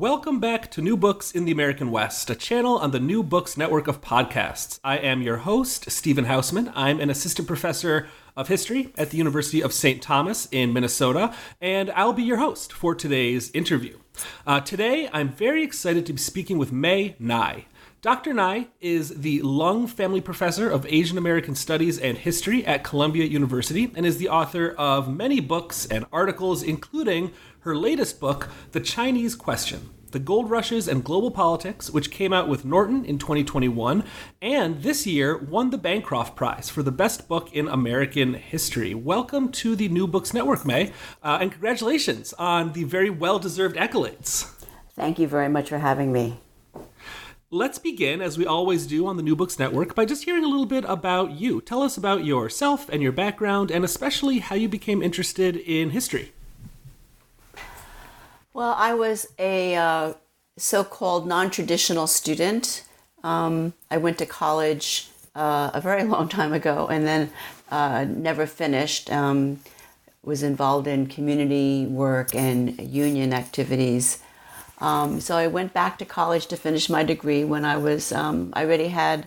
Welcome back to New Books in the American West, a channel on the New Books network of podcasts. I am your host, Stephen Hausmann. I'm an assistant professor of history at the University of St. Thomas in Minnesota, and I'll be your host for today's interview. Uh, today, I'm very excited to be speaking with Mae Ngai. Dr. Ngai is the Lung Family Professor of Asian American Studies and History at Columbia University and is the author of many books and articles, including her latest book, The Chinese Question The Gold Rushes and Global Politics, which came out with Norton in 2021, and this year won the Bancroft Prize for the best book in American history. Welcome to the New Books Network, Mae, uh, and congratulations on the very well deserved accolades. Thank you very much for having me. Let's begin, as we always do on the New Books Network, by just hearing a little bit about you. Tell us about yourself and your background, and especially how you became interested in history. Well, I was a uh, so called non traditional student. Um, I went to college uh, a very long time ago and then uh, never finished. Um, was involved in community work and union activities. Um, so I went back to college to finish my degree when I was, um, I already had,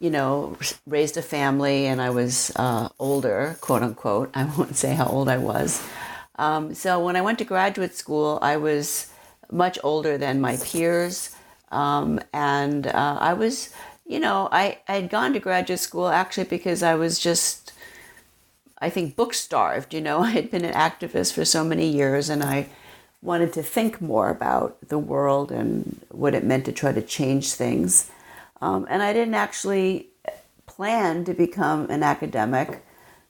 you know, raised a family and I was uh, older, quote unquote. I won't say how old I was. Um, so when I went to graduate school, I was much older than my peers. Um, and uh, I was, you know, I, had gone to graduate school actually because I was just, I think, book starved. You know, I had been an activist for so many years and I wanted to think more about the world and what it meant to try to change things. Um, and I didn't actually plan to become an academic.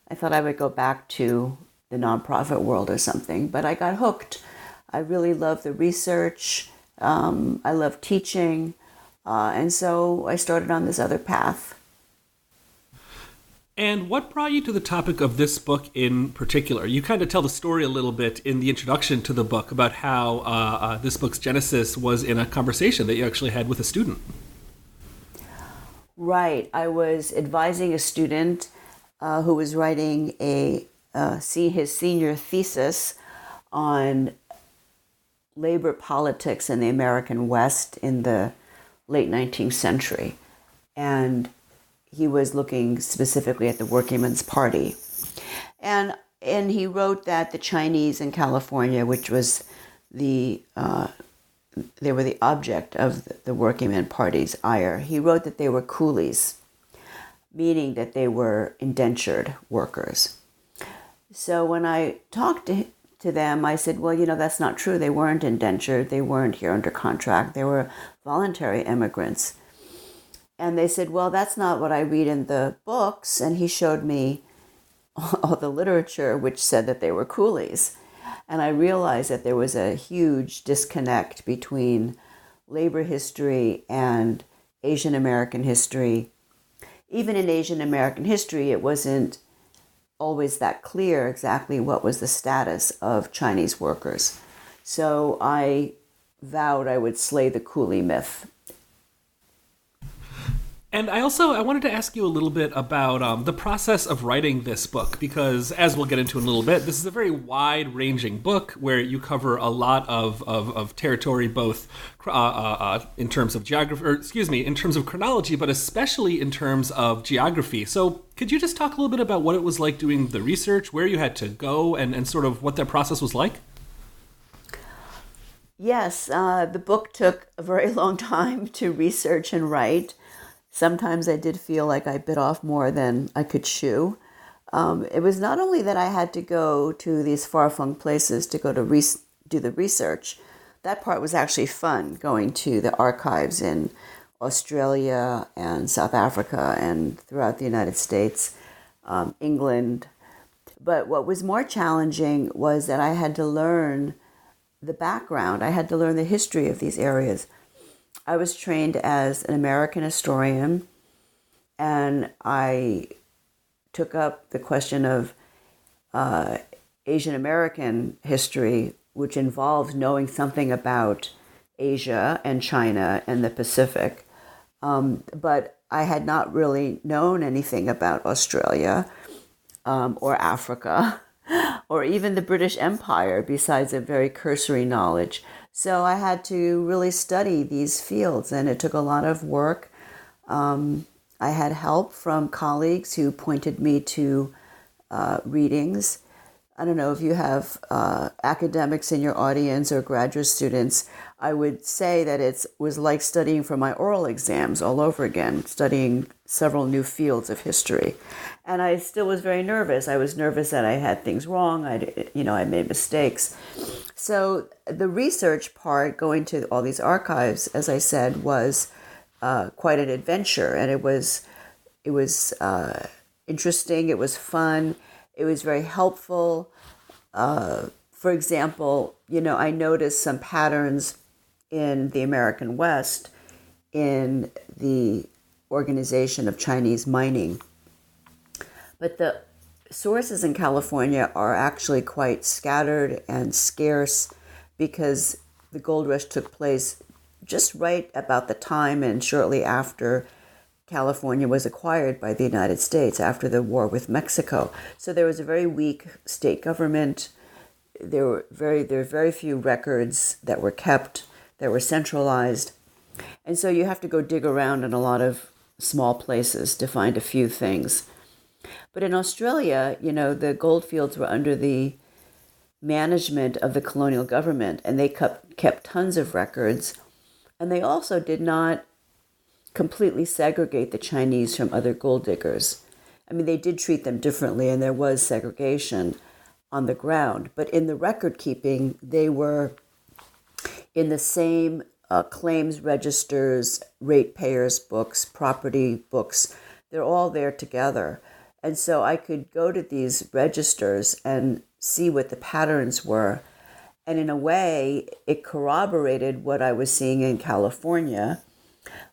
I thought I would go back to the nonprofit world or something, but I got hooked. I really love the research. Um, I love teaching. Uh, and so I started on this other path. And what brought you to the topic of this book in particular? You kind of tell the story a little bit in the introduction to the book about how uh, uh, this book's genesis was in a conversation that you actually had with a student. Right. I was advising a student uh, who was writing a uh, see his senior thesis on labor politics in the American West in the late 19th century. And he was looking specifically at the Workingmen's Party. And, and he wrote that the Chinese in California, which was the, uh, they were the object of the, Workingman Party's ire, he wrote that they were coolies, meaning that they were indentured workers. So when I talked to, to them, I said, well, you know, that's not true. They weren't indentured. They weren't here under contract. They were voluntary immigrants. And they said, well, that's not what I read in the books. And he showed me all the literature which said that they were coolies. And I realized that there was a huge disconnect between labor history and Asian American history. Even in Asian American history, it wasn't always that clear exactly what was the status of Chinese workers. So I vowed I would slay the coolie myth and I also I wanted to ask you a little bit about um, the process of writing this book because, as we'll get into in a little bit, this is a very wide-ranging book where you cover a lot of, of, of territory, both uh, uh, uh, in terms of geography, or excuse me, in terms of chronology, but especially in terms of geography. So, could you just talk a little bit about what it was like doing the research, where you had to go, and, and sort of what that process was like? Yes, uh, the book took a very long time to research and write. Sometimes I did feel like I bit off more than I could chew. Um, it was not only that I had to go to these far flung places to go to re- do the research, that part was actually fun going to the archives in Australia and South Africa and throughout the United States, um, England. But what was more challenging was that I had to learn the background. I had to learn the history of these areas. I was trained as an American historian, and I took up the question of uh, Asian American history, which involves knowing something about Asia and China and the Pacific. Um, but I had not really known anything about Australia um, or Africa or even the British Empire, besides a very cursory knowledge. So I had to really study these fields, and it took a lot of work. Um, I had help from colleagues who pointed me to uh, readings. I don't know if you have uh, academics in your audience or graduate students. I would say that it was like studying for my oral exams all over again, studying several new fields of history. And I still was very nervous. I was nervous that I had things wrong. I, you know, I made mistakes. So the research part, going to all these archives, as I said, was uh, quite an adventure, and it was, it was uh, interesting. It was fun. It was very helpful. Uh, for example, you know, I noticed some patterns in the American West in the organization of Chinese mining. But the sources in California are actually quite scattered and scarce because the gold rush took place just right about the time and shortly after California was acquired by the United States after the war with Mexico. So there was a very weak state government. There were very there were very few records that were kept that were centralized. And so you have to go dig around in a lot of small places to find a few things. But in Australia, you know, the goldfields were under the management of the colonial government and they kept, kept tons of records. And they also did not completely segregate the Chinese from other gold diggers. I mean, they did treat them differently and there was segregation on the ground. But in the record keeping, they were in the same uh, claims registers, ratepayers books, property books. They're all there together. And so I could go to these registers and see what the patterns were. And in a way, it corroborated what I was seeing in California,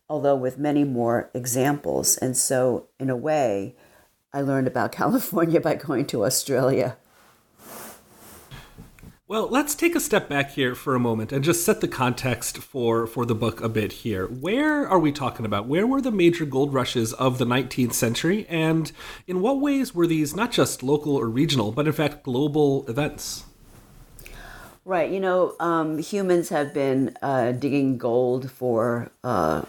although with many more examples. And so, in a way, I learned about California by going to Australia. Well, let's take a step back here for a moment and just set the context for, for the book a bit here. Where are we talking about? Where were the major gold rushes of the 19th century? And in what ways were these not just local or regional, but in fact global events? Right. You know, um, humans have been uh, digging gold for uh,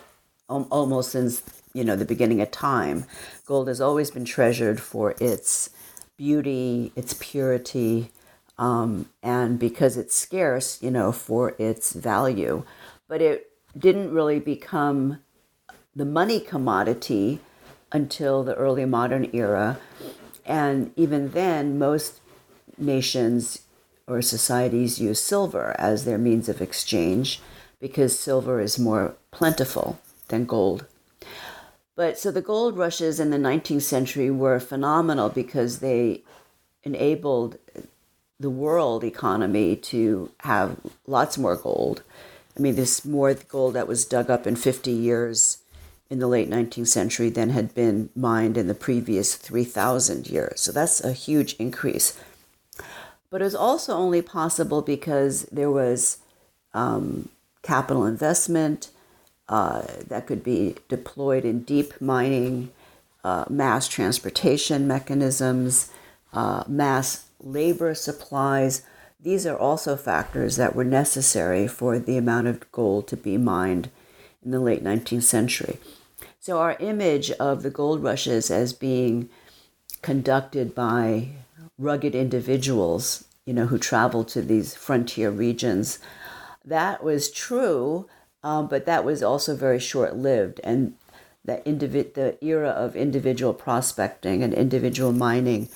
almost since, you know, the beginning of time. Gold has always been treasured for its beauty, its purity, um, and because it's scarce, you know, for its value. But it didn't really become the money commodity until the early modern era. And even then, most nations or societies use silver as their means of exchange because silver is more plentiful than gold. But so the gold rushes in the 19th century were phenomenal because they enabled the world economy to have lots more gold. I mean, there's more gold that was dug up in 50 years in the late 19th century than had been mined in the previous 3,000 years. So that's a huge increase. But it was also only possible because there was um, capital investment uh, that could be deployed in deep mining, uh, mass transportation mechanisms, uh, mass labor supplies. These are also factors that were necessary for the amount of gold to be mined in the late 19th century. So, our image of the gold rushes as being conducted by rugged individuals, you know, who traveled to these frontier regions, that was true, um, but that was also very short lived. And that individ- the era of individual prospecting and individual mining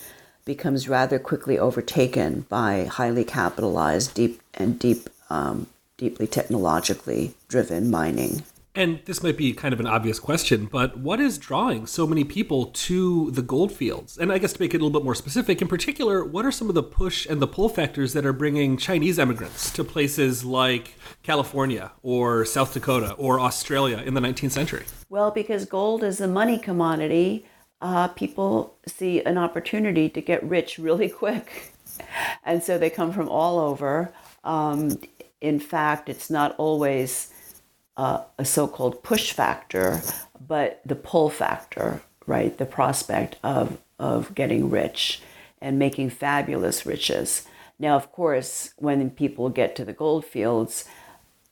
becomes rather quickly overtaken by highly capitalized, deep and deep, um, deeply technologically driven mining. And this might be kind of an obvious question, but what is drawing so many people to the gold fields? And I guess to make it a little bit more specific, in particular, what are some of the push and the pull factors that are bringing Chinese immigrants to places like California or South Dakota or Australia in the 19th century? Well, because gold is a money commodity, uh, people see an opportunity to get rich really quick. And so they come from all over. Um, in fact, it's not always uh, a so-called push factor, but the pull factor, right? The prospect of of getting rich and making fabulous riches. Now, of course, when people get to the gold fields,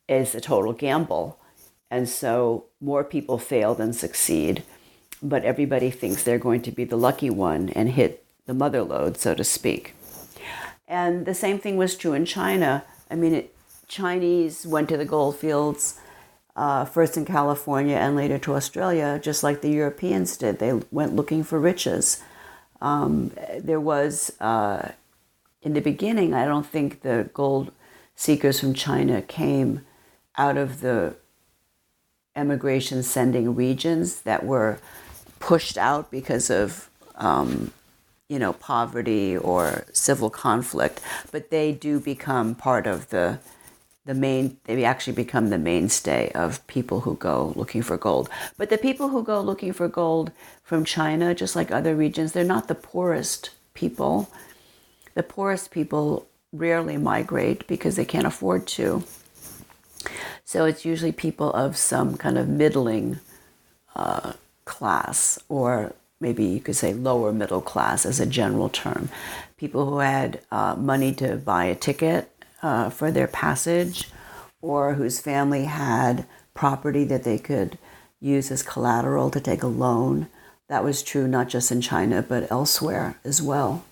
it's a total gamble, and so more people fail than succeed. But everybody thinks they're going to be the lucky one and hit the mother lode, so to speak. And the same thing was true in China. I mean, it, Chinese went to the gold fields uh, first in California and later to Australia, just like the Europeans did. They went looking for riches. Um, there was, uh, in the beginning, I don't think the gold seekers from China came out of the emigration sending regions that were pushed out because of um, you know poverty or civil conflict but they do become part of the the main they actually become the mainstay of people who go looking for gold. But the people who go looking for gold from china just like other regions they're not the poorest people. The poorest people rarely migrate because they can't afford to. So it's usually people of some kind of middling uh, class or maybe you could say lower middle class as a general term people who had uh, money to buy a ticket uh, for their passage or whose family had property that they could use as collateral to take a loan. That was true not just in China, but elsewhere as well.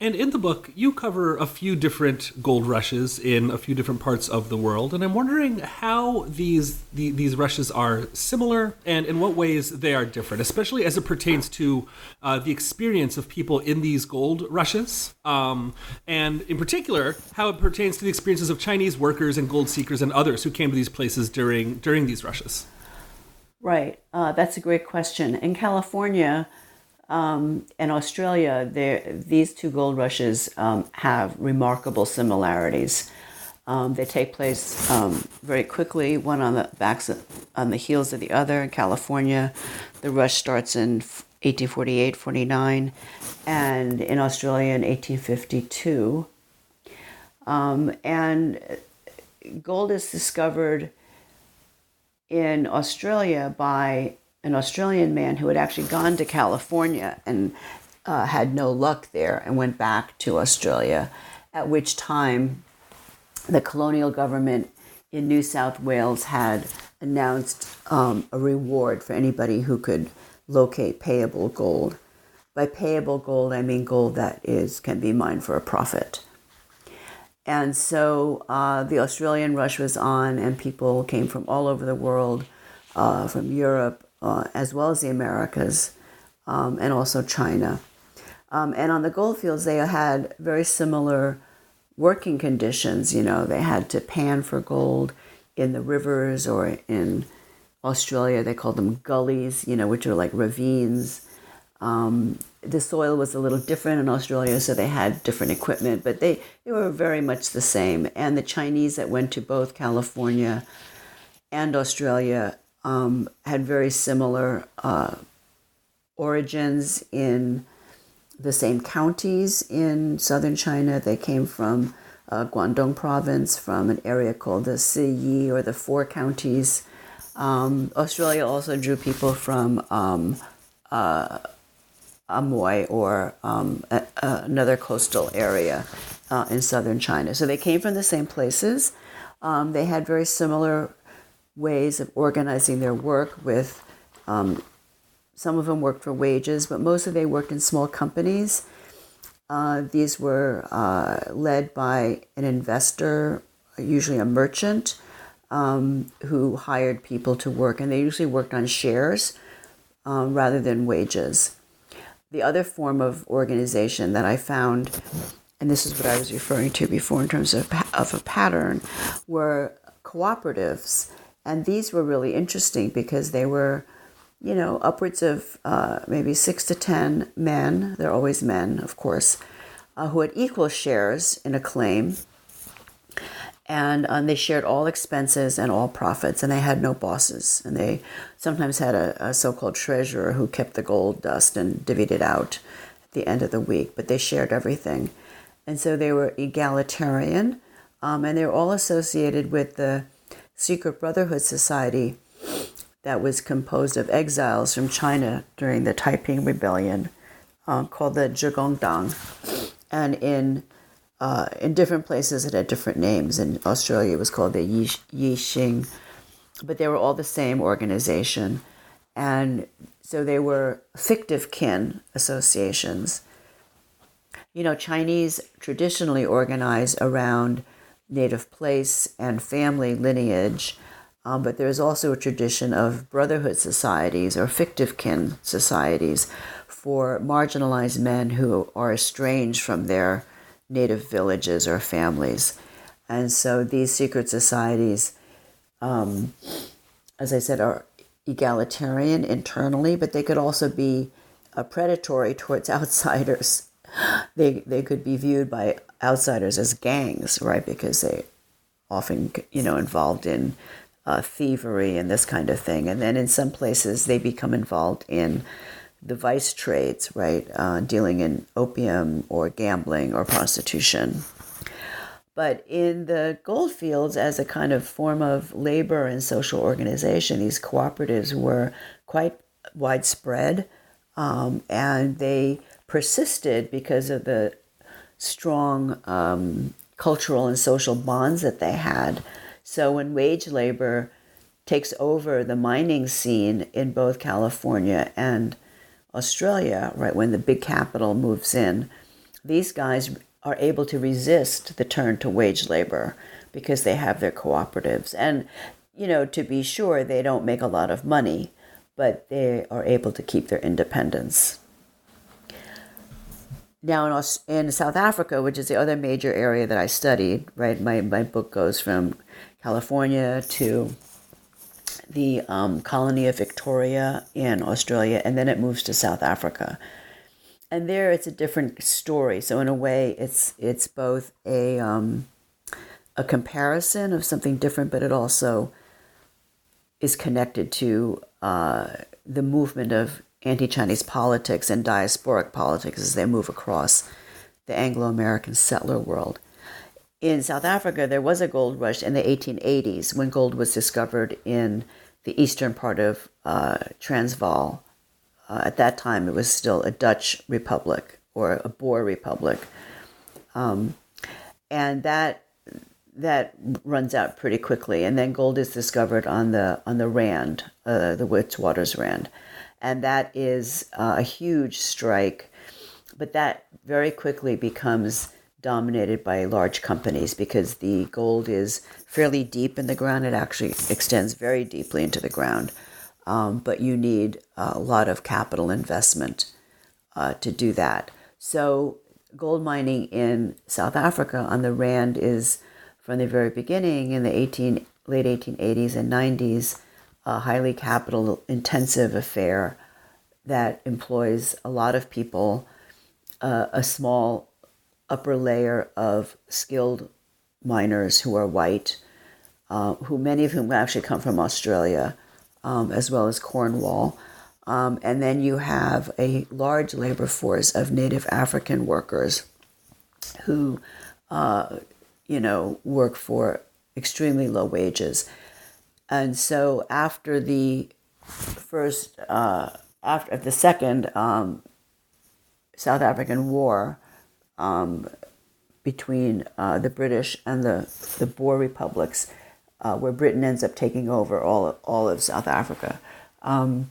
And in the book, you cover a few different gold rushes in a few different parts of the world, and I'm wondering how these the, these rushes are similar and in what ways they are different, especially as it pertains to uh, the experience of people in these gold rushes, um, and in particular how it pertains to the experiences of Chinese workers and gold seekers and others who came to these places during during these rushes. Right, uh, that's a great question. In California um, in Australia, these two gold rushes um, have remarkable similarities. Um, they take place um, very quickly, one on the backs of, on the heels of the other. In California, the rush starts in 1848, 49, and in Australia in 1852. Um, and gold is discovered in Australia by an Australian man who had actually gone to California and uh, had no luck there and went back to Australia, at which time the colonial government in New South Wales had announced um, a reward for anybody who could locate payable gold. By payable gold, I mean gold that is can be mined for a profit. And so uh, the Australian rush was on, and people came from all over the world, uh, from Europe, uh, as well as the Americas um, and also China. Um, and on the goldfields, they had very similar working conditions. You know, they had to pan for gold in the rivers or in Australia, they called them gullies, you know, which are like ravines. Um, the soil was a little different in Australia, so they had different equipment, but they, they were very much the same. And the Chinese that went to both California and Australia um, had very similar uh, origins in the same counties in southern China. They came from uh, Guangdong province, from an area called the Siyi or the Four Counties. Um, Australia also drew people from um, uh, Amoy or um, a, a, another coastal area uh, in southern China. So they came from the same places. Um, they had very similar ways of organizing their work with um, some of them worked for wages, but most of they worked in small companies. Uh, these were uh, led by an investor, usually a merchant, um, who hired people to work, and they usually worked on shares um, rather than wages. The other form of organization that I found, and this is what I was referring to before in terms of, of a pattern, were cooperatives. And these were really interesting because they were, you know, upwards of uh, maybe six to 10 men, they're always men, of course, uh, who had equal shares in a claim. And um, they shared all expenses and all profits, and they had no bosses. And they sometimes had a, a so called treasurer who kept the gold dust and divvied it out at the end of the week, but they shared everything. And so they were egalitarian, um, and they were all associated with the secret brotherhood society that was composed of exiles from China during the Taiping Rebellion, um, called the Zhigongtang. And in uh, in different places, it had different names. In Australia, it was called the Yi, Yixing, but they were all the same organization. And so they were fictive kin associations you know, Chinese traditionally organize around native place and family lineage, um, but there's also a tradition of brotherhood societies or fictive kin societies for marginalized men who are estranged from their native villages or families. And so these secret societies, um, as I said, are egalitarian internally, but they could also be predatory towards outsiders they they could be viewed by outsiders as gangs, right? Because they often you know involved in uh, thievery and this kind of thing, and then in some places they become involved in the vice trades, right? Uh, dealing in opium or gambling or prostitution. But in the gold fields, as a kind of form of labor and social organization, these cooperatives were quite widespread, um, and they persisted because of the strong um, cultural and social bonds that they had. So when wage labor takes over the mining scene in both California and Australia, right when the big capital moves in, these guys are able to resist the turn to wage labor because they have their cooperatives. And, you know, to be sure, they don't make a lot of money, but they are able to keep their independence. Now in, in South Africa, which is the other major area that I studied, right? My, my book goes from California to the um, colony of Victoria in Australia, and then it moves to South Africa. And there, it's a different story. So in a way, it's it's both a um, a comparison of something different, but it also is connected to uh, the movement of anti Chinese politics and diasporic politics as they move across the Anglo American settler world. In South Africa, there was a gold rush in the 1880s when gold was discovered in the eastern part of uh, Transvaal. Uh, at that time, it was still a Dutch republic or a Boer republic. Um, and that that runs out pretty quickly, and then gold is discovered on the on the Rand, uh, the Witwatersrand, and that is uh, a huge strike. But that very quickly becomes dominated by large companies because the gold is fairly deep in the ground. It actually extends very deeply into the ground. Um, but you need a lot of capital investment uh, to do that. So, gold mining in South Africa on the Rand is from the very beginning in the 18, late 1880s and 90s a highly capital intensive affair that employs a lot of people, uh, a small upper layer of skilled miners who are white, uh, who many of whom actually come from Australia, um, as well as Cornwall. Um, and then you have a large labor force of native African workers who, uh, you know, work for extremely low wages. And so after the first, uh, after the second um, South African War um, between uh, the British and the, the Boer republics, uh, where Britain ends up taking over all of, all of South Africa, um,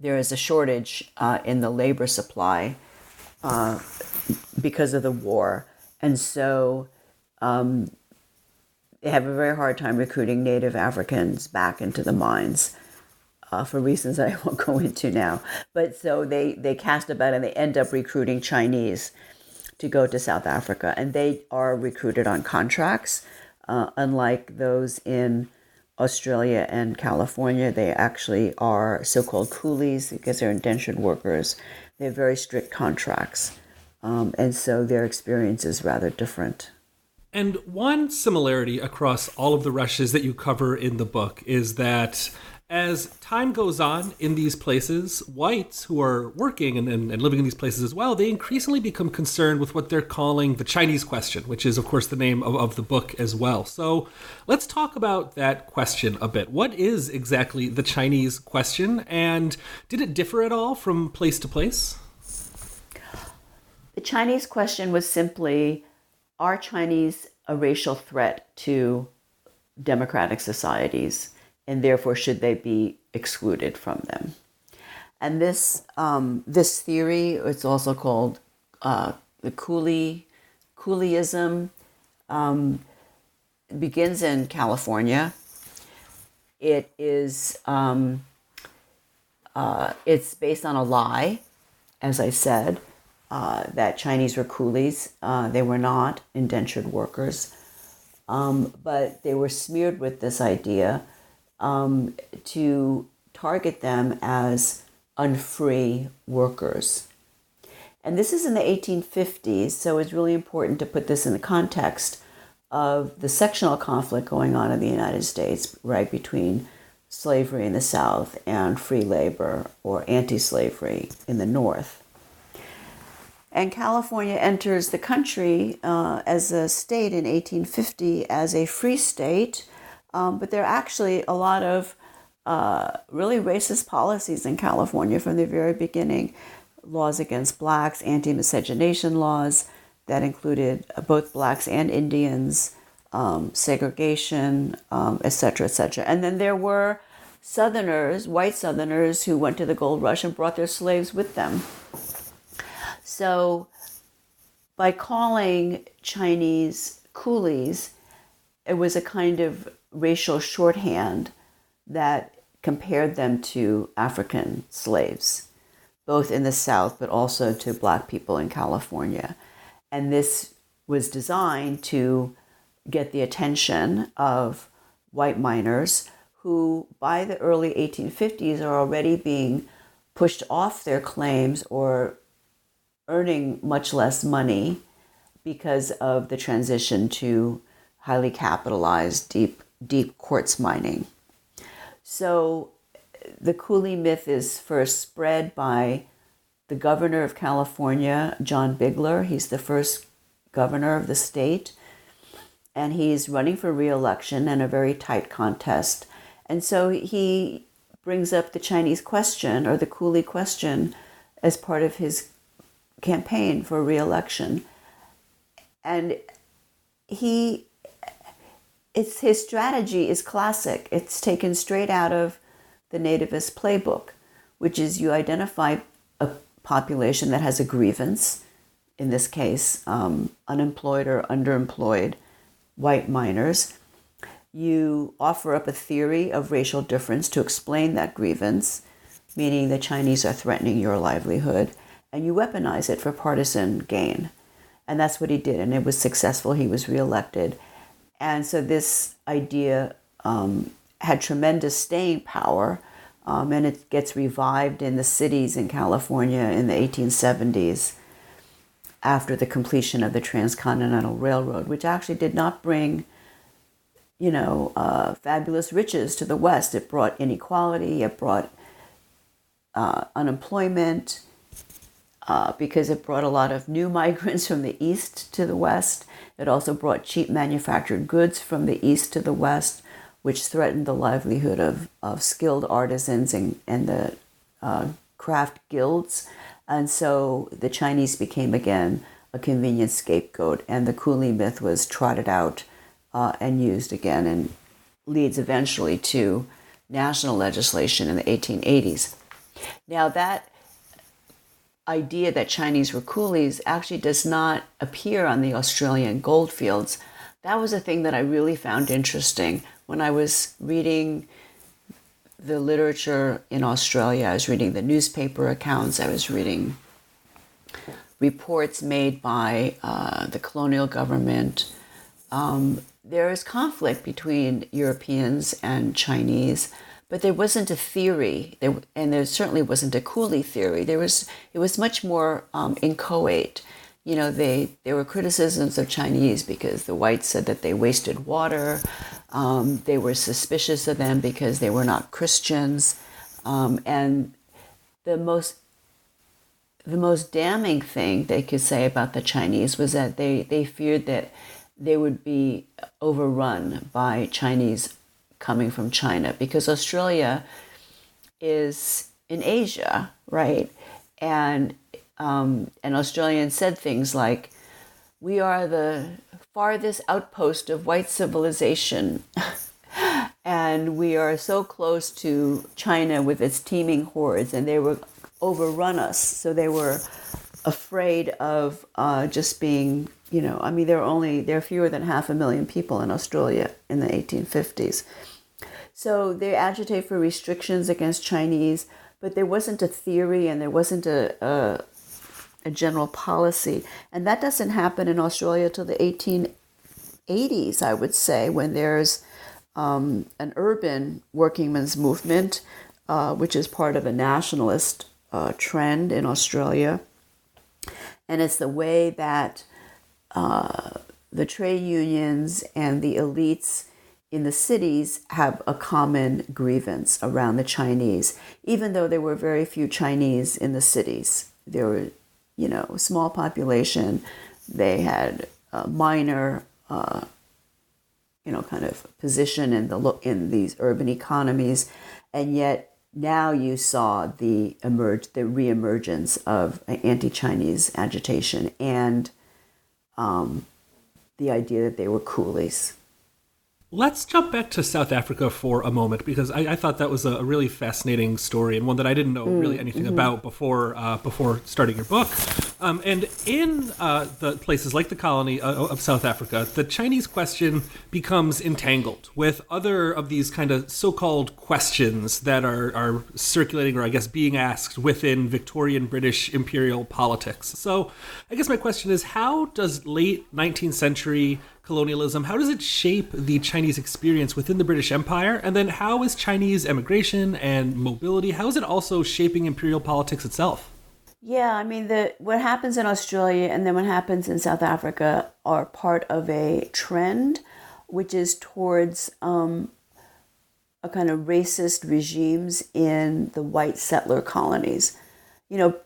there is a shortage uh, in the labor supply uh, because of the war. And so um, they have a very hard time recruiting Native Africans back into the mines. Uh, for reasons that I won't go into now. But so they, they cast about and they end up recruiting Chinese to go to South Africa. And they are recruited on contracts. uh, unlike those in Australia and California, they actually are so called coolies because they're indentured workers. They have very strict contracts. Um, and so their experience is rather different. And one similarity across all of the rushes that you cover in the book is that as time goes on in these places, whites who are working and, and, and, living in these places as well, they increasingly become concerned with what they're calling the Chinese question, which is, of course, the name of, of the book as well. So let's talk about that question a bit. What is exactly the Chinese question, and did it differ at all from place to place? The Chinese question was simply Are Chinese a racial threat to democratic societies, and therefore should they be excluded from them? And this, um, this theory, it's also called uh, the coolie, coolieism, um, begins in California. It is um, uh, it's based on a lie, as I said uh, that Chinese were coolies. Uh, they were not indentured workers, um, but they were smeared with this idea um, to target them as unfree workers. And this is in the 1850s, so it's really important to put this in the context of the sectional conflict going on in the United States, right, between slavery in the South and free labor or anti slavery in the North. And California enters the country uh, as a state in 1850 as a free state, um, but there are actually a lot of uh, really racist policies in California from the very beginning. Laws against blacks, anti miscegenation laws that included both blacks and Indians, um, segregation, um, et cetera, et cetera. And then there were Southerners, white Southerners, who went to the gold rush and brought their slaves with them. So, by calling Chinese coolies, it was a kind of racial shorthand that compared them to African slaves, both in the South but also to black people in California. And this was designed to get the attention of white miners who, by the early 1850s, are already being pushed off their claims or earning much less money because of the transition to highly capitalized deep deep quartz mining. So the coolie myth is first spread by the governor of California, John Bigler. He's the first governor of the state, and he's running for reelection in a very tight contest. And so he brings up the Chinese question or the coolie question as part of his campaign for reelection. And he, it's his strategy is classic. It's taken straight out of the nativist playbook, which is you identify a population that has a grievance, in this case, um, unemployed or underemployed white miners. You offer up a theory of racial difference to explain that grievance, meaning the Chinese are threatening your livelihood and you weaponize it for partisan gain. And that's what he did, and it was successful. He was reelected. And so this idea um, had tremendous staying power, um, and it gets revived in the cities in California in the 1870s after the completion of the Transcontinental Railroad, which actually did not bring, you know, uh, fabulous riches to the West. It brought inequality, it brought uh, unemployment, uh, because it brought a lot of new migrants from the east to the west. It also brought cheap manufactured goods from the east to the west, which threatened the livelihood of, of skilled artisans and, and the uh, craft guilds. And so the Chinese became again a convenient scapegoat, and the coolie myth was trotted out uh, and used again and leads eventually to national legislation in the 1880s. Now, that idea that Chinese were coolies actually does not appear on the Australian goldfields. That was a thing that I really found interesting when I was reading the literature in Australia. I was reading the newspaper accounts, I was reading reports made by uh, the colonial government. Um, there is conflict between Europeans and Chinese, but there wasn't a theory, there, and there certainly wasn't a coolie theory. There was it was much more um, inchoate. You know, they there were criticisms of Chinese because the whites said that they wasted water. Um, they were suspicious of them because they were not Christians, um, and the most the most damning thing they could say about the Chinese was that they, they feared that they would be overrun by Chinese coming from China because Australia is in Asia, right? And um, and Australians said things like, "We are the farthest outpost of white civilization." and we are so close to China with its teeming hordes, and they were overrun us. So they were afraid of uh, just being, you know, I mean, there are only there are fewer than half a million people in Australia in the 1850s. So they agitate for restrictions against Chinese, but there wasn't a theory and there wasn't a, a, a general policy, and that doesn't happen in Australia till the 1880s, I would say, when there's um, an urban workingmen's movement, uh, which is part of a nationalist uh, trend in Australia. And it's the way that the trade unions and the elites in the cities have a common grievance around the Chinese, even though there were very few Chinese in the cities. There were, you know, small population. They had a minor, uh, you know, kind of position in the in these urban economies, and yet now you saw the emerge the reemergence of anti-Chinese agitation and um, the idea that they were coolies. Let's jump back to South Africa for a moment because I, I thought that was a really fascinating story and one that I didn't know mm, really anything mm-hmm. about before uh, before starting your book. Um, and in uh, the places like the colony uh, of South Africa, the Chinese question becomes entangled with other of these kind of so-called questions that are, are circulating or I guess being asked within Victorian British imperial politics. So I guess my question is, how does late 19th century colonialism, how does it shape the Chinese experience within the British Empire? And then how is Chinese emigration and mobility, how is it also shaping imperial politics itself? Yeah, I mean, the what happens in Australia and then what happens in South Africa are part of a trend, which is towards um, a kind of racist regimes in the white settler colonies. You know,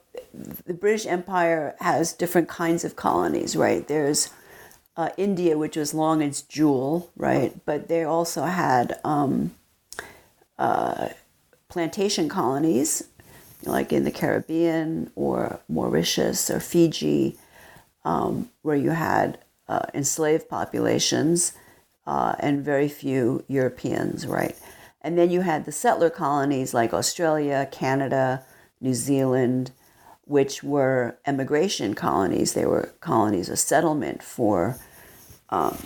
the British Empire has different kinds of colonies, right? There's uh, India, which was long its Jewel, right? But they also had um, uh, plantation colonies, like in the Caribbean or Mauritius or Fiji, um, where you had uh, enslaved populations uh, and very few Europeans, right? And then you had the settler colonies like Australia, Canada, New Zealand, which were emigration colonies. They were colonies of settlement for, um,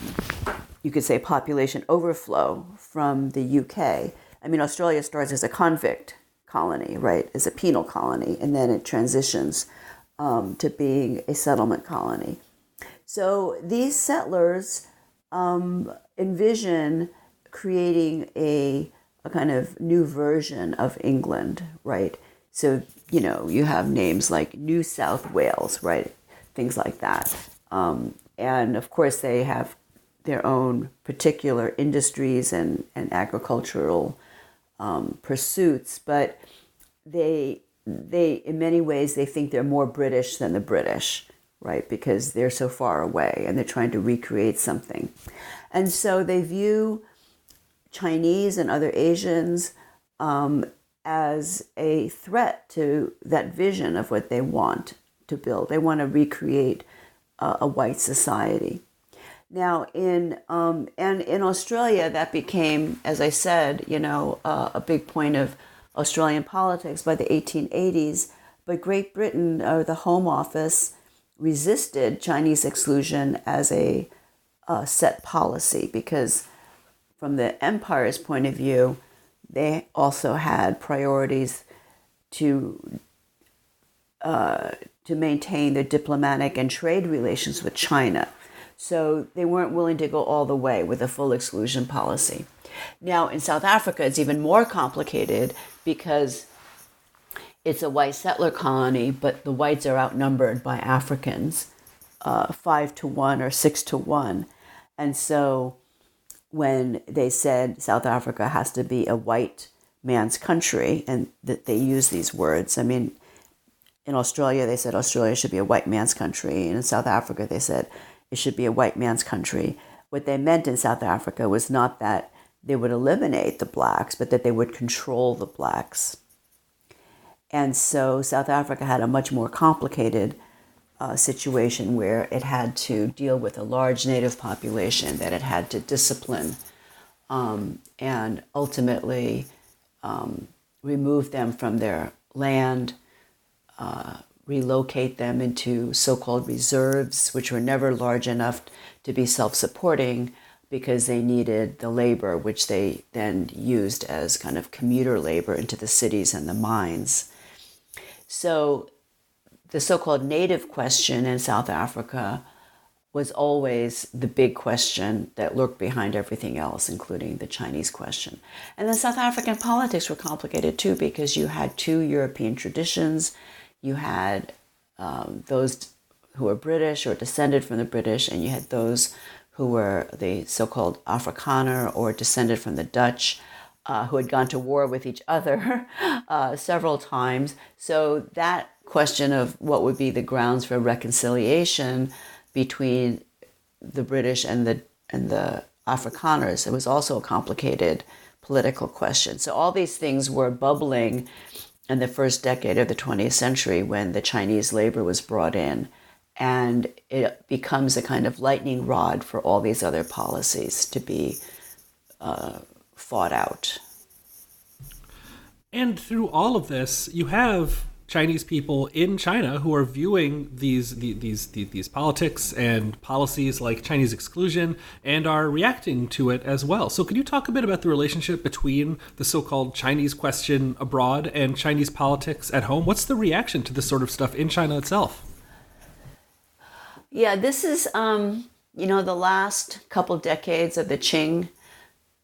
you could say, population overflow from the UK. I mean, Australia starts as a convict colony, right, as a penal colony, and then it transitions um, to being a settlement colony. So these settlers um, envision creating a, a kind of new version of England, right? So, you know, you have names like New South Wales, right? Things like that. Um, and of course, they have their own particular industries and, and agricultural um, pursuits, but they, they, in many ways, they think they're more British than the British, right? Because they're so far away and they're trying to recreate something. And so they view Chinese and other Asians um, as a threat to that vision of what they want to build. They want to recreate a white society. Now, in um, and in Australia, that became, as I said, you know, uh, a big point of Australian politics by the 1880s. But Great Britain, or the Home Office, resisted Chinese exclusion as a, a set policy because, from the empire's point of view, they also had priorities to uh, to maintain their diplomatic and trade relations with China. So they weren't willing to go all the way with a full exclusion policy. Now, in South Africa, it's even more complicated because it's a white settler colony, but the whites are outnumbered by Africans, uh, five to one or six to one. And so when they said South Africa has to be a white man's country, and that they use these words, I mean, in Australia, they said Australia should be a white man's country. And in South Africa, they said it should be a white man's country. What they meant in South Africa was not that they would eliminate the blacks, but that they would control the blacks. And so South Africa had a much more complicated uh, situation where it had to deal with a large native population that it had to discipline um, and ultimately um, remove them from their land, uh, relocate them into so called reserves, which were never large enough to be self supporting because they needed the labor, which they then used as kind of commuter labor into the cities and the mines. So the so called native question in South Africa was always the big question that lurked behind everything else, including the Chinese question. And then South African politics were complicated too because you had two European traditions. You had um, those who were British or descended from the British, and you had those who were the so called Afrikaner or descended from the Dutch. Uh, who had gone to war with each other uh, several times. So that question of what would be the grounds for reconciliation between the British and the and the Afrikaners, it was also a complicated political question. So all these things were bubbling in the first decade of the 20th century when the Chinese labor was brought in. And it becomes a kind of lightning rod for all these other policies to be uh, fought out. And through all of this, you have Chinese people in China who are viewing these these these, these politics and policies like Chinese exclusion and are reacting to it as well. So, could you talk a bit about the relationship between the so-called Chinese question abroad and Chinese politics at home? What's the reaction to this sort of stuff in China itself? Yeah, this is um, you know the last couple decades of the Qing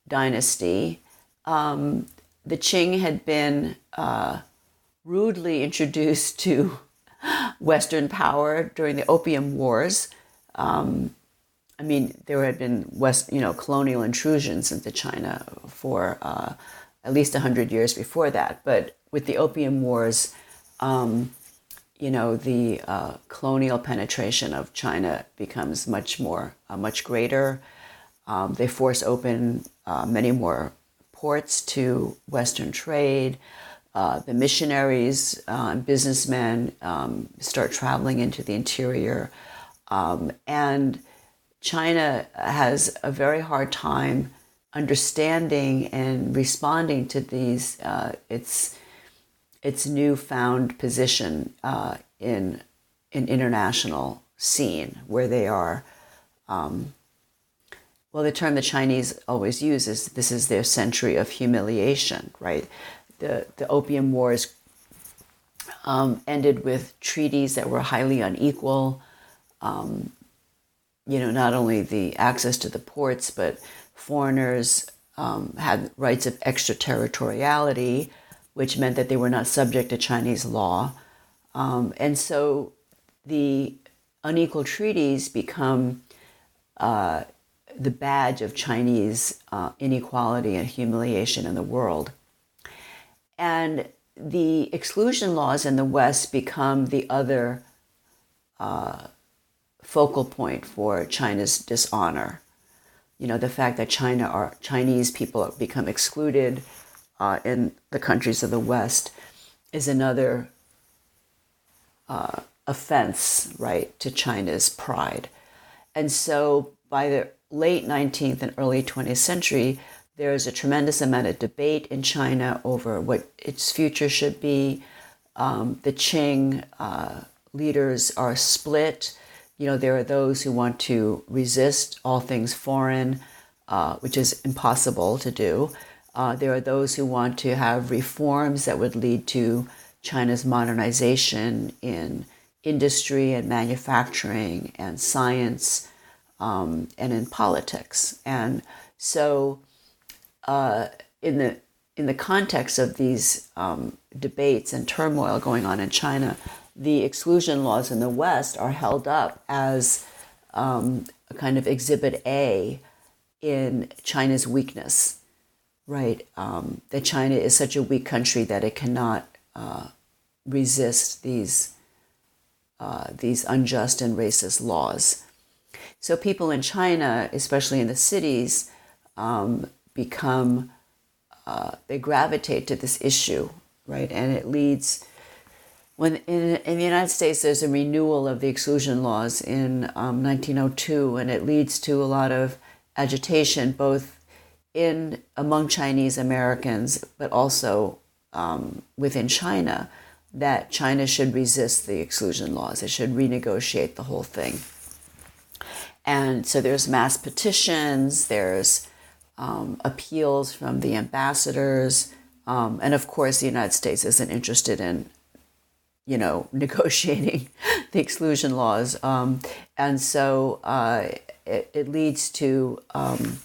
dynasty. Um, the Qing had been uh, rudely introduced to Western power during the Opium Wars. Um, I mean, there had been West, you know, colonial intrusions into China for uh, at least hundred years before that. But with the Opium Wars, um, you know, the uh, colonial penetration of China becomes much more, uh, much greater. Um, they force open uh, many more ports to Western trade. Uh, the missionaries uh, and businessmen um, start traveling into the interior. Um, and China has a very hard time understanding and responding to these uh, its its newfound position uh, in an international scene where they are. Um, well, the term the Chinese always use is this is their century of humiliation, right? The, the Opium Wars um, ended with treaties that were highly unequal. Um, you know, not only the access to the ports, but foreigners um, had rights of extraterritoriality, which meant that they were not subject to Chinese law. Um, and so the unequal treaties become uh, the badge of Chinese uh, inequality and humiliation in the world. And the exclusion laws in the West become the other uh, focal point for China's dishonor. You know, the fact that China are Chinese people become excluded uh, in the countries of the West is another uh, offense, right, to China's pride. And so by the late 19th and early 20th century, there is a tremendous amount of debate in China over what its future should be. Um, the Qing uh, leaders are split. You know, there are those who want to resist all things foreign, uh, which is impossible to do. Uh, there are those who want to have reforms that would lead to China's modernization in industry and manufacturing and science um, and in politics. And so, uh, in the in the context of these um, debates and turmoil going on in China, the exclusion laws in the West are held up as um, a kind of exhibit A in China's weakness, right? Um, that China is such a weak country that it cannot uh, resist these uh, these unjust and racist laws. So people in China, especially in the cities, um, become uh, they gravitate to this issue, right? And it leads when in, in the United States there's a renewal of the exclusion laws in um, 1902, and it leads to a lot of agitation both in among Chinese Americans, but also um, within China, that China should resist the exclusion laws. It should renegotiate the whole thing. And so there's mass petitions, there's um, appeals from the ambassadors, um, and of course, the United States isn't interested in, you know, negotiating the exclusion laws. Um, and so uh, it, it, leads to um,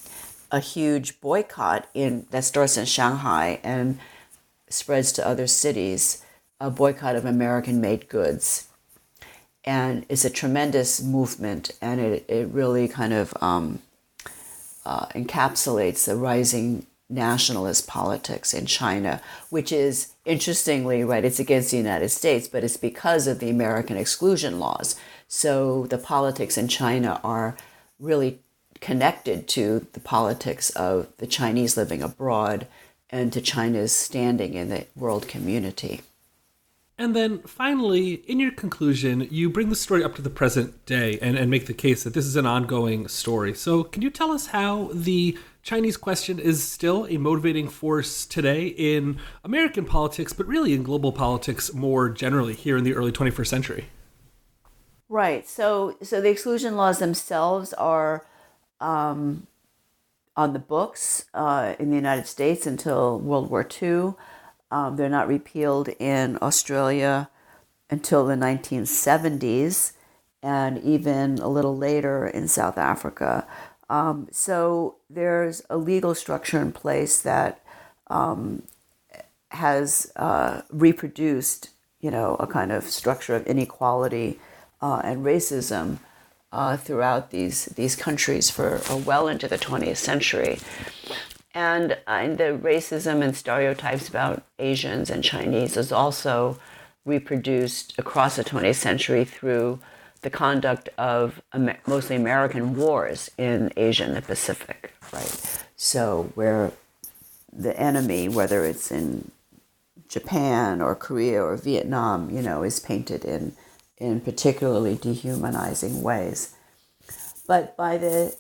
a huge boycott in that starts in Shanghai and spreads to other cities. A boycott of American-made goods and it's a tremendous movement, and it, it really kind of um, uh, encapsulates the rising nationalist politics in China, which is interestingly, right, it's against the United States, but it's because of the American exclusion laws. So the politics in China are really connected to the politics of the Chinese living abroad and to China's standing in the world community. And then finally, in your conclusion, you bring the story up to the present day and, and make the case that this is an ongoing story. So, can you tell us how the Chinese question is still a motivating force today in American politics, but really in global politics more generally here in the early 21st century? Right. So, so the exclusion laws themselves are um, on the books uh, in the United States until World War II. Um, they're not repealed in Australia until the 1970s and even a little later in South Africa. Um, so there's a legal structure in place that um, has uh, reproduced, you know, a kind of structure of inequality uh, and racism uh, throughout these these countries for uh, well into the 20th century and, uh, and the racism and stereotypes about Asians and Chinese is also reproduced across the 20th century through the conduct of mostly American wars in Asia and the Pacific, right? So where the enemy, whether it's in Japan or Korea or Vietnam, you know, is painted in in particularly dehumanizing ways. But by the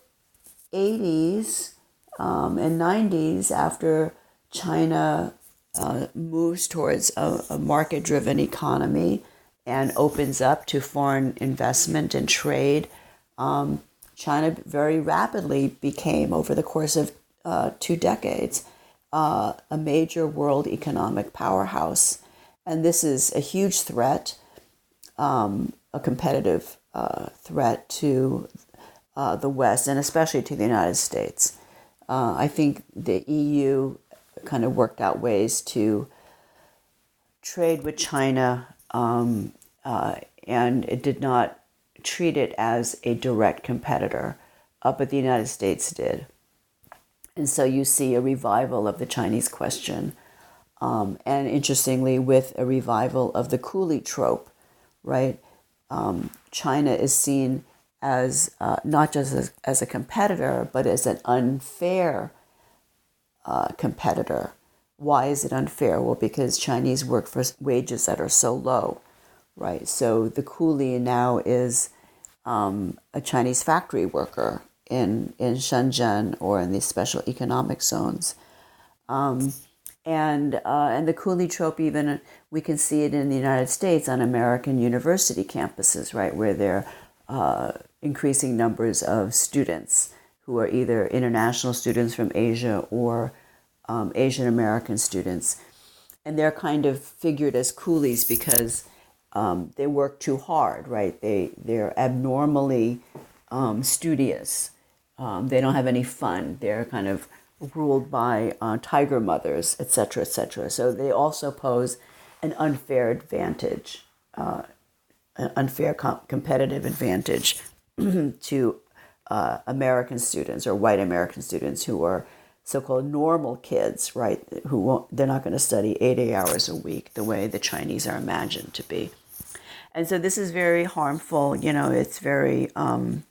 80s, um, and 90s after China uh, moves towards a, a market driven economy and opens up to foreign investment and trade. Um, China very rapidly became, over the course of uh, two decades, uh, a major world economic powerhouse. And this is a huge threat, um, a competitive uh, threat to uh, the West and especially to the United States. Uh, I think the EU kind of worked out ways to trade with China, um, uh, and it did not treat it as a direct competitor, uh, but the United States did. And so you see a revival of the Chinese question, um, and interestingly, with a revival of the coolie trope, right? Um, China is seen as uh, not just as, as, a competitor, but as an unfair uh, competitor. Why is it unfair? Well, because Chinese work for wages that are so low, right? So the coolie now is um, a Chinese factory worker in, in Shenzhen or in these special economic zones. Um, and, uh, and the coolie trope, even we can see it in the United States on American university campuses, right, where they're uh, increasing numbers of students who are either international students from Asia or um, Asian American students. And they're kind of figured as coolies because um, they work too hard, right? They, they're abnormally um, studious. Um, they don't have any fun. They're kind of ruled by uh, tiger mothers, etc., etc. So they also pose an unfair advantage, uh, unfair com- competitive advantage to uh, American students or white American students who are so-called normal kids, right? Who won't, they're not going to study 80 hours a week the way the Chinese are imagined to be. And so this is very harmful. You know, it's very um,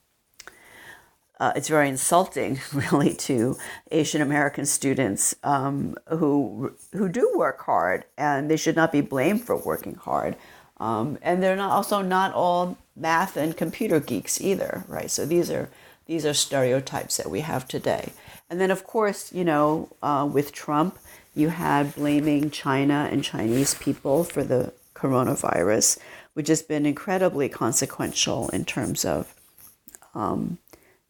uh, it's very insulting, really, to Asian American students um, who who do work hard, and they should not be blamed for working hard. Um, and they're not also not all math and computer geeks either, right? So these are these are stereotypes that we have today. And then, of course, you know, uh, with Trump, you had blaming China and Chinese people for the coronavirus, which has been incredibly consequential in terms of, um,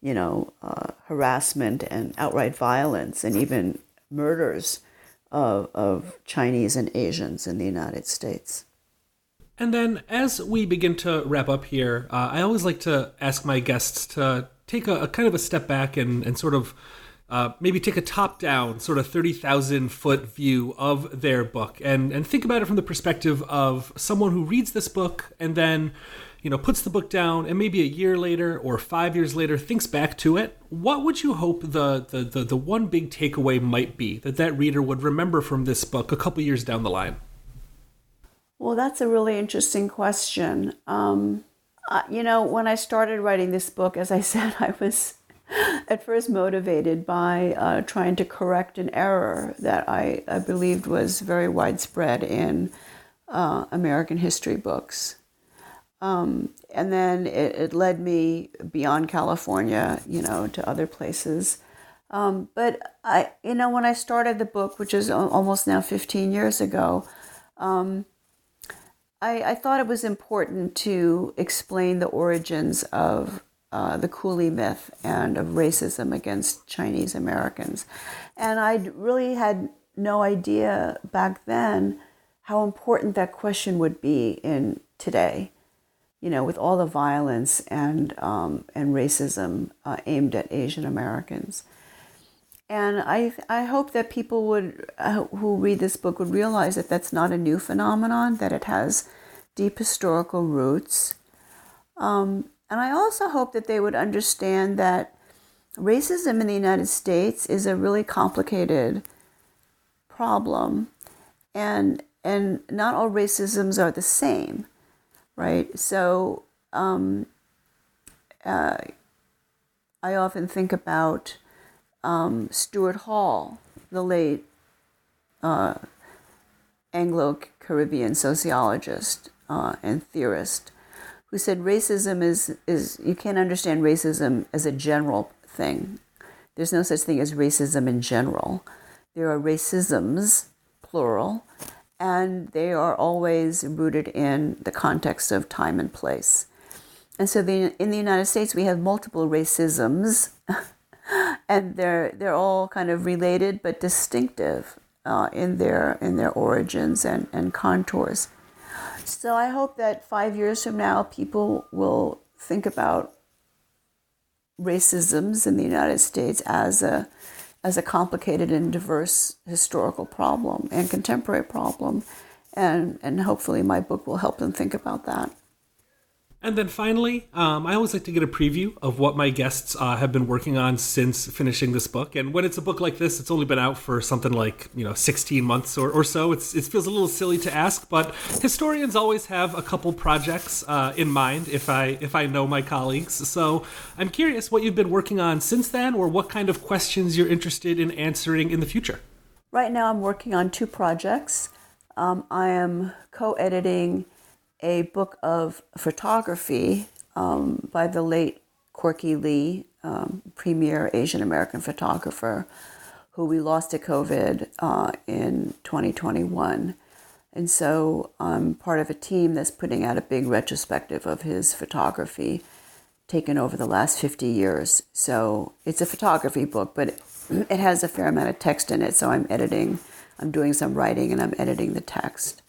you know, uh, harassment and outright violence and even murders of, of Chinese and Asians in the United States. And then, as we begin to wrap up here, uh, I always like to ask my guests to take a, a kind of a step back and, and sort of uh, maybe take a top down, sort of 30,000 foot view of their book and, and think about it from the perspective of someone who reads this book and then you know puts the book down and maybe a year later or five years later thinks back to it. What would you hope the the, the, the one big takeaway might be that that reader would remember from this book a couple years down the line well that's a really interesting question um, uh, you know when i started writing this book as i said i was at first motivated by uh, trying to correct an error that I, I believed was very widespread in uh, American history books. Um, and then it, it, led me beyond California, you know, to other places. Um, but I, you know, when I started the book, which is almost now 15 years ago, um, I, I, thought it was important to explain the origins of uh, the coolie myth and of racism against Chinese Americans. And I really had no idea back then how important that question would be in today, you know, with all the violence and, um, and racism uh, aimed at Asian Americans. And I, I hope that people would, uh, who read this book would realize that that's not a new phenomenon, that it has deep historical roots. Um, and I also hope that they would understand that racism in the United States is a really complicated problem. And, and not all racisms are the same, right? So um, uh, I often think about um, Stuart Hall, the late uh, Anglo Caribbean sociologist uh, and theorist who said racism is, is you can't understand racism as a general thing. There's no such thing as racism in general. There are racisms, plural, and they are always rooted in the context of time and place. And so the, in the United States, we have multiple racisms, and they're, they're all kind of related but distinctive uh, in, their, in their origins and, and contours. So I hope that five years from now, people will think about racisms in the United States as a as a complicated and diverse historical problem and contemporary problem, and and hopefully my book will help them think about that. And then finally, um, I always like to get a preview of what my guests uh, have been working on since finishing this book. And when it's a book like this, it's only been out for something like you know 16 months or, or so. It's, it feels a little silly to ask, but historians always have a couple projects uh, in mind if I if I know my colleagues. So I'm curious what you've been working on since then, or what kind of questions you're interested in answering in the future. Right now, I'm working on two projects. Um, I am co-editing a book of photography um, by the late Corky Lee, um, premier Asian American photographer, who we lost to COVID uh, in 2021. And so I'm part of a team that's putting out a big retrospective of his photography taken over the last 50 years. So it's a photography book, but it, it has a fair amount of text in it. So I'm editing, I'm doing some writing, and I'm editing the text.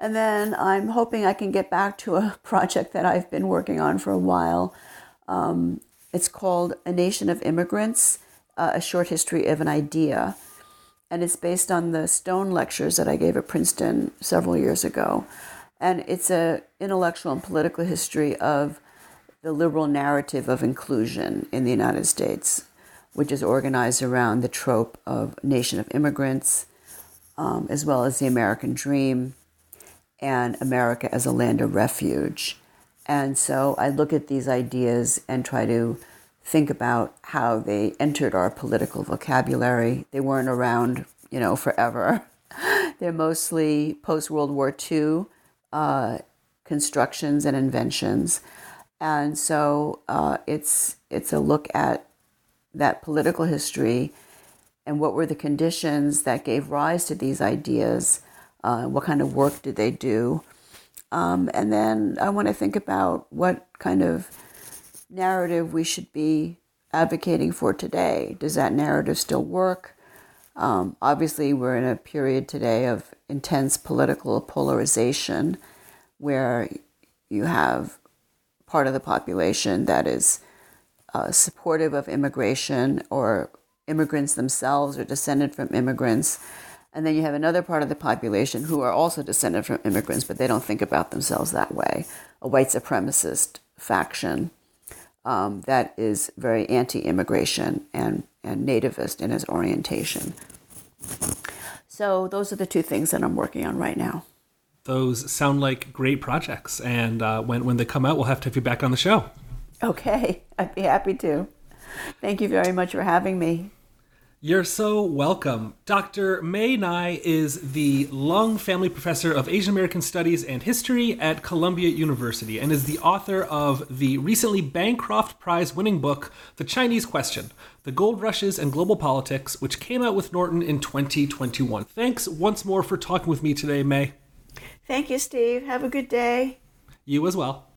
And then I'm hoping I can get back to a project that I've been working on for a while, Um, it's called A Nation of Immigrants uh, A Short History of an Idea. And it's based on the Stone lectures that I gave at Princeton several years ago. And it's a intellectual and political history of the liberal narrative of inclusion in the United States, which is organized around the trope of nation of immigrants, um, as well as the American dream and America as a land of refuge. And so I look at these ideas and try to think about how they entered our political vocabulary. They weren't around, you know, forever. They're mostly post World War II uh, constructions and inventions, and so uh, it's it's a look at that political history and what were the conditions that gave rise to these ideas. Uh, what kind of work did they do? Um, and then I want to think about what kind of narrative we should be advocating for today. Does that narrative still work? Um, obviously, we're in a period today of intense political polarization where you have part of the population that is uh, supportive of immigration or immigrants themselves or descended from immigrants. And then you have another part of the population who are also descended from immigrants, but they don't think about themselves that way a white supremacist faction um, that is very anti immigration and, and nativist in its orientation. So, those are the two things that I'm working on right now. Those sound like great projects. And uh, when, when they come out, we'll have to have you back on the show. Okay, I'd be happy to. Thank you very much for having me. You're so welcome. Dr. Mae Ngai is the Lung Family Professor of Asian American Studies and History at Columbia University and is the author of the recently Bancroft Prize winning book, The Chinese Question The Gold Rushes and Global Politics, which came out with Norton in 2021. Thanks once more for talking with me today, Mae. Thank you, Steve. Have a good day. You as well.